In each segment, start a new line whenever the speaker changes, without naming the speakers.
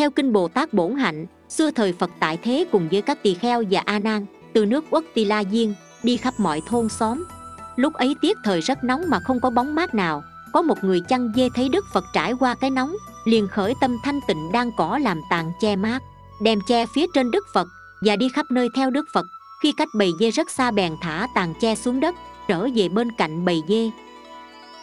theo kinh bồ tát bổn hạnh, xưa thời phật tại thế cùng với các tỳ kheo và a nan, từ nước uất tỳ la diên, đi khắp mọi thôn xóm. Lúc ấy tiết thời rất nóng mà không có bóng mát nào, có một người chăn dê thấy đức phật trải qua cái nóng, liền khởi tâm thanh tịnh đang cỏ làm tàn che mát, đem che phía trên đức phật và đi khắp nơi theo đức phật. Khi cách bầy dê rất xa bèn thả tàn che xuống đất, trở về bên cạnh bầy dê.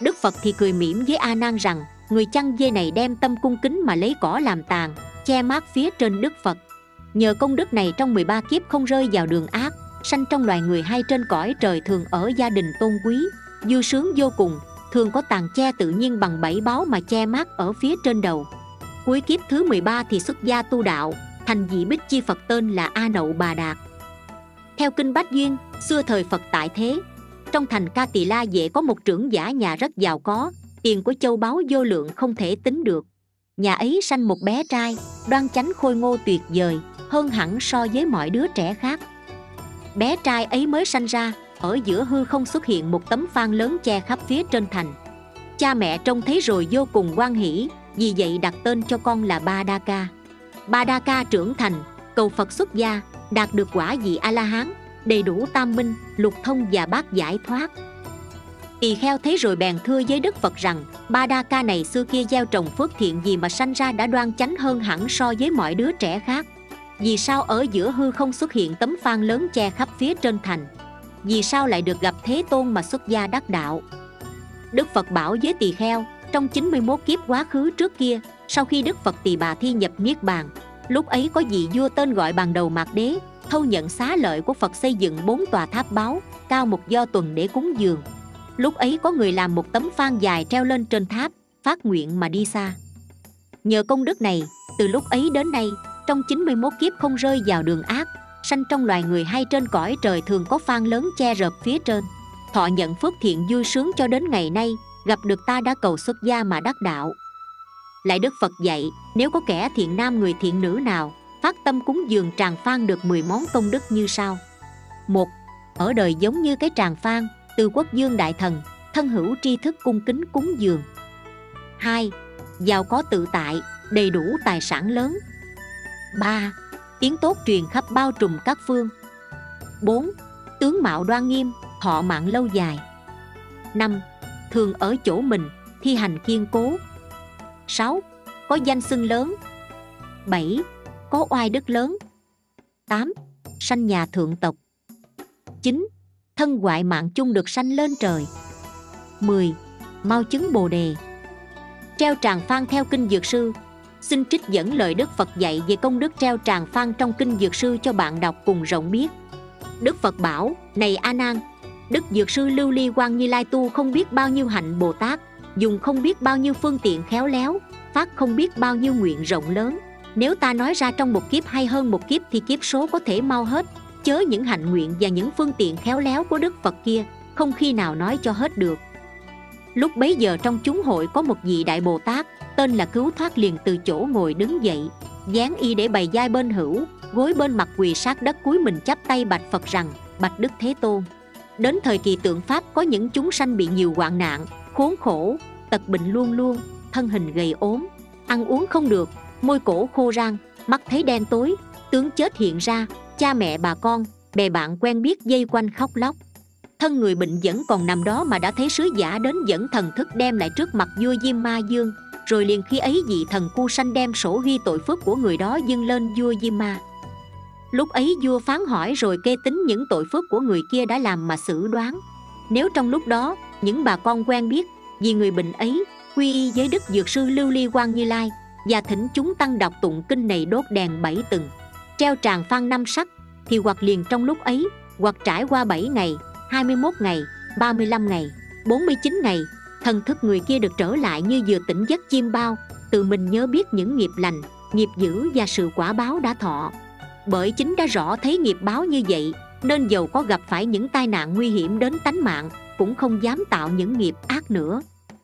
Đức phật thì cười mỉm với a nan rằng người chăn dê này đem tâm cung kính mà lấy cỏ làm tàn che mát phía trên đức phật. Nhờ công đức này trong 13 kiếp không rơi vào đường ác, sanh trong loài người hay trên cõi trời thường ở gia đình tôn quý dư sướng vô cùng, thường có tàn che tự nhiên bằng bảy báo mà che mát ở phía trên đầu. Cuối kiếp thứ 13 thì xuất gia tu đạo, thành vị bích chi phật tên là a nậu bà đạt. Theo kinh bách duyên, xưa thời phật tại thế, trong thành ca tỳ la dễ có một trưởng giả nhà rất giàu có tiền của châu báu vô lượng không thể tính được. Nhà ấy sanh một bé trai, đoan chánh khôi ngô tuyệt vời, hơn hẳn so với mọi đứa trẻ khác. Bé trai ấy mới sanh ra, ở giữa hư không xuất hiện một tấm phan lớn che khắp phía trên thành. Cha mẹ trông thấy rồi vô cùng quan hỷ, vì vậy đặt tên cho con là ba đa ca. Ba đa ca trưởng thành, cầu phật xuất gia, đạt được quả vị a la hán, đầy đủ tam minh, lục thông và bát giải thoát tỳ kheo thấy rồi bèn thưa với đức phật rằng, ba đa ca này xưa kia gieo trồng phước thiện gì mà sanh ra đã đoan chánh hơn hẳn so với mọi đứa trẻ khác? Vì sao ở giữa hư không xuất hiện tấm phan lớn che khắp phía trên thành? Vì sao lại được gặp thế tôn mà xuất gia đắc đạo? Đức phật bảo với tỳ kheo, trong 91 kiếp quá khứ trước kia, sau khi đức phật tỳ bà thi nhập niết bàn, lúc ấy có vị vua tên gọi bằng đầu mạc đế, thâu nhận xá lợi của phật xây dựng bốn tòa tháp báo, cao một do tuần để cúng dường lúc ấy có người làm một tấm phan dài treo lên trên tháp, phát nguyện mà đi xa. Nhờ công đức này, từ lúc ấy đến nay, trong 91 kiếp không rơi vào đường ác, sanh trong loài người hay trên cõi trời thường có phan lớn che rợp phía trên. Thọ nhận phước thiện vui sướng cho đến ngày nay, gặp được ta đã cầu xuất gia mà đắc đạo. Lại đức phật dạy, nếu có kẻ thiện nam người thiện nữ nào, phát tâm cúng dường tràng phan được 10 món công đức như sau. Một, ở đời giống như cái tràng phan từ quốc dương đại thần thân hữu tri thức cung kính cúng dường hai giàu có tự tại đầy đủ tài sản lớn 3. tiếng tốt truyền khắp bao trùm các phương 4. Tướng mạo đoan nghiêm, thọ mạng lâu dài 5. Thường ở chỗ mình, thi hành kiên cố 6. Có danh xưng lớn 7. Có oai đức lớn 8. Sanh nhà thượng tộc 9. Thân hoại mạng chung được sanh lên trời 10. Mau chứng bồ đề Treo tràng phan theo kinh dược sư Xin trích dẫn lời Đức Phật dạy về công đức treo tràng phan trong kinh Dược Sư cho bạn đọc cùng rộng biết. Đức Phật bảo, này A Nan, Đức Dược Sư Lưu Ly Quang Như Lai tu không biết bao nhiêu hạnh Bồ Tát, dùng không biết bao nhiêu phương tiện khéo léo, phát không biết bao nhiêu nguyện rộng lớn. Nếu ta nói ra trong một kiếp hay hơn một kiếp thì kiếp số có thể mau hết, chớ những hạnh nguyện và những phương tiện khéo léo của Đức Phật kia, không khi nào nói cho hết được. Lúc bấy giờ trong chúng hội có một vị Đại Bồ Tát tên là cứu thoát liền từ chỗ ngồi đứng dậy dán y để bày vai bên hữu gối bên mặt quỳ sát đất cúi mình chắp tay bạch phật rằng bạch đức thế tôn đến thời kỳ tượng pháp có những chúng sanh bị nhiều hoạn nạn khốn khổ tật bệnh luôn luôn thân hình gầy ốm ăn uống không được môi cổ khô rang mắt thấy đen tối tướng chết hiện ra cha mẹ, bà con, bè bạn quen biết dây quanh khóc lóc. Thân người bệnh vẫn còn nằm đó mà đã thấy sứ giả đến dẫn thần thức đem lại trước mặt vua diêm ma dương. Rồi liền khi ấy vị thần cu sanh đem sổ ghi tội phước của người đó dâng lên vua Diêm Ma. Lúc ấy vua phán hỏi rồi kê tính những tội phước của người kia đã làm mà xử đoán. Nếu trong lúc đó, những bà con quen biết, vì người bệnh ấy, quy y với đức dược sư Lưu Ly Quang Như Lai, Và thỉnh chúng tăng đọc tụng kinh này đốt đèn bảy từng Treo tràng phan năm sắc Thì hoặc liền trong lúc ấy Hoặc trải qua 7 ngày, 21 ngày, 35 ngày, 49 ngày thần thức người kia được trở lại như vừa tỉnh giấc chim bao tự mình nhớ biết những nghiệp lành nghiệp dữ và sự quả báo đã thọ. Bởi chính đã rõ thấy nghiệp báo như vậy nên dầu có gặp phải những tai nạn nguy hiểm đến tánh mạng cũng không dám tạo những nghiệp ác nữa.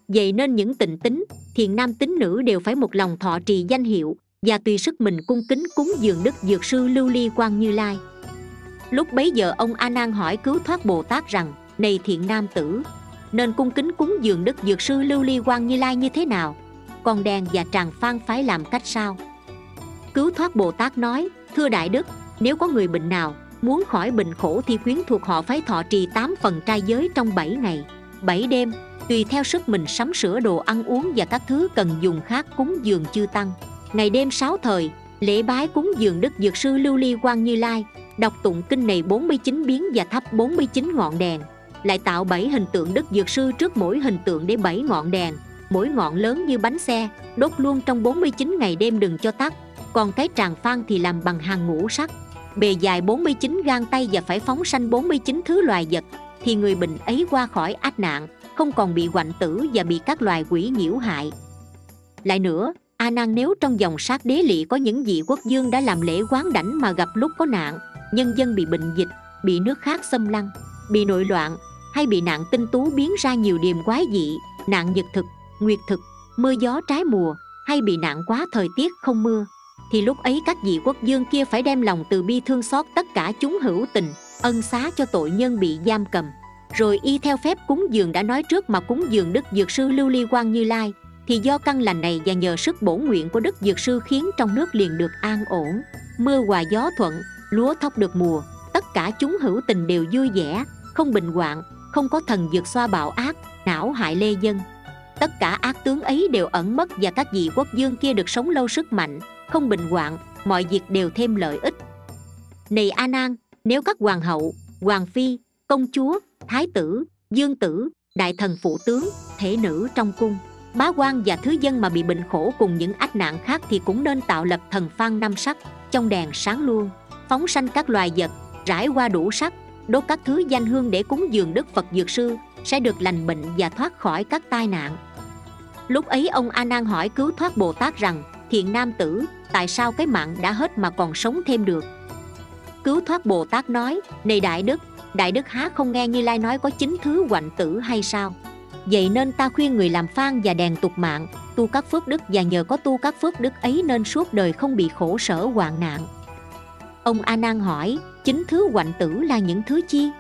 Vậy nên những tịnh tính thiền nam tính nữ đều phải một lòng thọ trì danh hiệu và tùy sức mình cung kính cúng dường đức dược sư lưu ly quang như lai. Lúc bấy giờ ông a nan hỏi cứu thoát bồ tát rằng, này thiện nam tử, nên cung kính cúng dường đức dược sư lưu ly quang như lai như thế nào? Con đen và tràng phan phải làm cách sao? Cứu thoát bồ tát nói, thưa đại đức, nếu có người bệnh nào muốn khỏi bệnh khổ thì quyến thuộc họ phải thọ trì 8 phần trai giới trong 7 ngày 7 đêm, tùy theo sức mình sắm sửa đồ ăn uống và các thứ cần dùng khác cúng dường chư tăng ngày đêm sáu thời, lễ bái cúng dường đức dược sư lưu ly quan như lai, đọc tụng kinh này 49 biến và thắp 49 ngọn đèn, lại tạo bảy hình tượng đức dược sư trước mỗi hình tượng để bảy ngọn đèn, mỗi ngọn lớn như bánh xe, đốt luôn trong 49 ngày đêm đừng cho tắt. Còn cái tràng phan thì làm bằng hàng ngũ sắt bề dài 49 gang tay và phải phóng sanh 49 thứ loài vật, thì người bệnh ấy qua khỏi ách nạn, không còn bị hoạn tử và bị các loài quỷ nhiễu hại. Lại nữa a nan nếu trong dòng sát đế lỵ có những vị quốc dương đã làm lễ quán đảnh mà gặp lúc có nạn, nhân dân bị bệnh dịch, bị nước khác xâm lăng, bị nội loạn, hay bị nạn tinh tú biến ra nhiều điềm quái dị, nạn nhật thực, nguyệt thực, mưa gió trái mùa, hay bị nạn quá thời tiết không mưa, thì lúc ấy các vị quốc dương kia phải đem lòng từ bi thương xót tất cả chúng hữu tình, ân xá cho tội nhân bị giam cầm. Rồi y theo phép cúng dường đã nói trước mà cúng dường đức dược sư lưu ly quang như lai thì do căn lành này và nhờ sức bổ nguyện của đức dược sư khiến trong nước liền được an ổn. Mưa hòa gió thuận, lúa thóc được mùa, tất cả chúng hữu tình đều vui vẻ, không bình hoạn, không có thần dược xoa bạo ác, não hại lê dân. Tất cả ác tướng ấy đều ẩn mất và các vị quốc dương kia được sống lâu sức mạnh, không bình hoạn, mọi việc đều thêm lợi ích. Này a nan, nếu các hoàng hậu, hoàng phi, công chúa, thái tử, dương tử, đại thần phụ tướng, thể nữ trong cung bá quan và thứ dân mà bị bệnh khổ cùng những ách nạn khác thì cũng nên tạo lập thần phan năm sắc, trong đèn sáng luôn, phóng sanh các loài vật, rải qua đủ sắc, đốt các thứ danh hương để cúng dường đức phật dược sư, sẽ được lành bệnh và thoát khỏi các tai nạn. Lúc ấy ông a nan hỏi cứu thoát bồ tát rằng, thiện nam tử, tại sao cái mạng đã hết mà còn sống thêm được? Cứu thoát bồ tát nói, này đại đức đại đức há không nghe như lai nói có chín thứ hoạnh tử hay sao? Vậy nên ta khuyên người làm phan và đèn tục mạng, tu các phước đức và nhờ có tu các phước đức ấy nên suốt đời không bị khổ sở hoạn nạn. Ông a nan hỏi, chính thứ hoạnh tử là những thứ chi?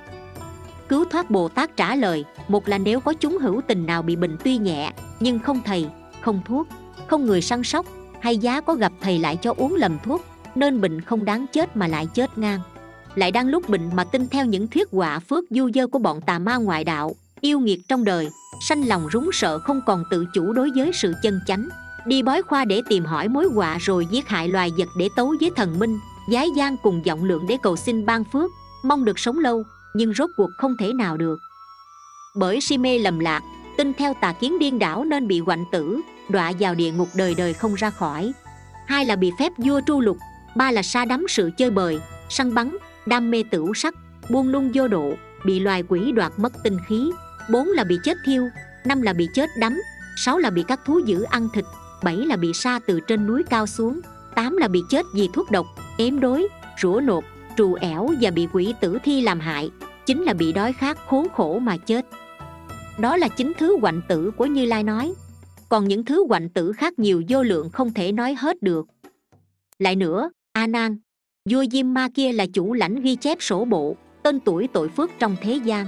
Cứu thoát bồ tát trả lời, một là nếu có chúng hữu tình nào bị bệnh tuy nhẹ, nhưng không thầy, không thuốc, không người săn sóc, hay giá có gặp thầy lại cho uống lầm thuốc, nên bệnh không đáng chết mà lại chết ngang. Lại đang lúc bệnh mà tin theo những thuyết quả phước du dơ của bọn tà ma ngoại đạo yêu nghiệt trong đời, sanh lòng rúng sợ không còn tự chủ đối với sự chân chánh. Đi bói khoa để tìm hỏi mối họa rồi giết hại loài vật để tấu với thần minh, giái gian cùng giọng lượng để cầu xin ban phước, mong được sống lâu, nhưng rốt cuộc không thể nào được. Bởi si mê lầm lạc, tin theo tà kiến điên đảo nên bị hoạnh tử, đọa vào địa ngục đời đời không ra khỏi. Hai là bị phép vua tru lục, ba là sa đắm sự chơi bời, săn bắn, đam mê tửu sắc, buông lung vô độ, bị loài quỷ đoạt mất tinh khí bốn là bị chết thiêu, năm là bị chết đắm, sáu là bị các thú dữ ăn thịt, bảy là bị sa từ trên núi cao xuống, tám là bị chết vì thuốc độc ếm đối rủa nộp, trù ẻo và bị quỷ tử thi làm hại chính là bị đói khát, khốn khổ mà chết. Đó là chính thứ hoạnh tử của như lai nói. Còn những thứ hoạnh tử khác nhiều vô lượng không thể nói hết được. Lại nữa, a nan, vua diêm ma kia là chủ lãnh ghi chép sổ bộ, tên tuổi tội phước trong thế gian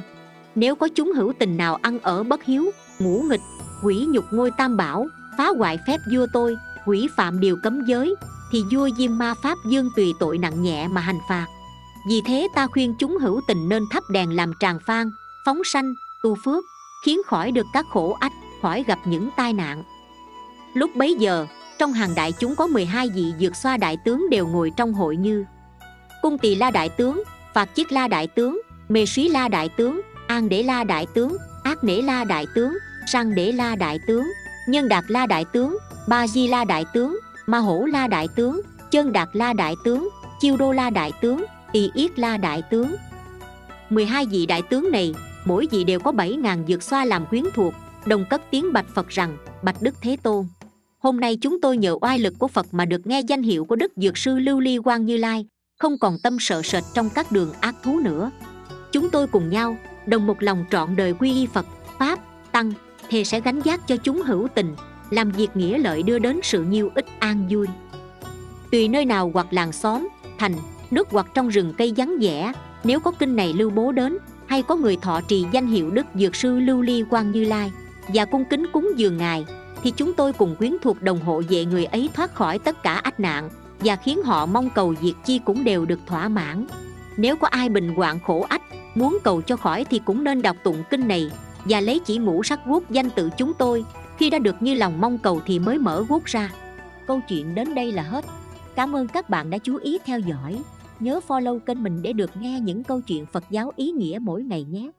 nếu có chúng hữu tình nào ăn ở bất hiếu, ngũ nghịch, quỷ nhục ngôi tam bảo, phá hoại phép vua tôi, quỷ phạm điều cấm giới, thì vua diêm ma pháp dương tùy tội nặng nhẹ mà hành phạt. Vì thế ta khuyên chúng hữu tình nên thắp đèn làm tràng phan phóng sanh, tu phước, khiến khỏi được các khổ ách, khỏi gặp những tai nạn. Lúc bấy giờ, trong hàng đại chúng có 12 vị dược xoa đại tướng đều ngồi trong hội như cung tỳ la đại tướng, phạt chiết la đại tướng, mê suý la đại tướng an đế la đại tướng, ác nể la đại tướng sang đế la đại tướng, nhân đạt la đại tướng, ba di la đại tướng, ma hổ la đại tướng, chân đạt la đại tướng, chiêu đô la đại tướng, y yết la đại tướng. 12 vị đại tướng này, mỗi vị đều có 7.000 dược xoa làm quyến thuộc, đồng cất tiếng bạch Phật rằng, bạch Đức Thế Tôn, hôm nay chúng tôi nhờ oai lực của Phật mà được nghe danh hiệu của Đức Dược Sư Lưu Ly Quang Như Lai, không còn tâm sợ sệt trong các đường ác thú nữa. Chúng tôi cùng nhau đồng một lòng trọn đời quy y Phật, Pháp, Tăng, thì sẽ gánh giác cho chúng hữu tình, làm việc nghĩa lợi đưa đến sự nhiêu ích an vui. Tùy nơi nào hoặc làng xóm, thành, nước hoặc trong rừng cây vắng vẻ, nếu có kinh này lưu bố đến, hay có người thọ trì danh hiệu đức dược sư lưu ly quang như lai, và cung kính cúng dường ngài, thì chúng tôi cùng quyến thuộc đồng hộ vệ người ấy thoát khỏi tất cả ách nạn, và khiến họ mong cầu việc chi cũng đều được thỏa mãn. Nếu có ai bình hoạn khổ ách muốn cầu cho khỏi thì cũng nên đọc tụng kinh này và lấy chỉ ngũ sắc guốc danh tự chúng tôi. Khi đã được như lòng mong cầu thì mới mở guốc ra. Câu chuyện đến đây là hết. Cảm ơn các bạn đã chú ý theo dõi. Nhớ follow kênh mình để được nghe những câu chuyện phật giáo ý nghĩa mỗi ngày nhé.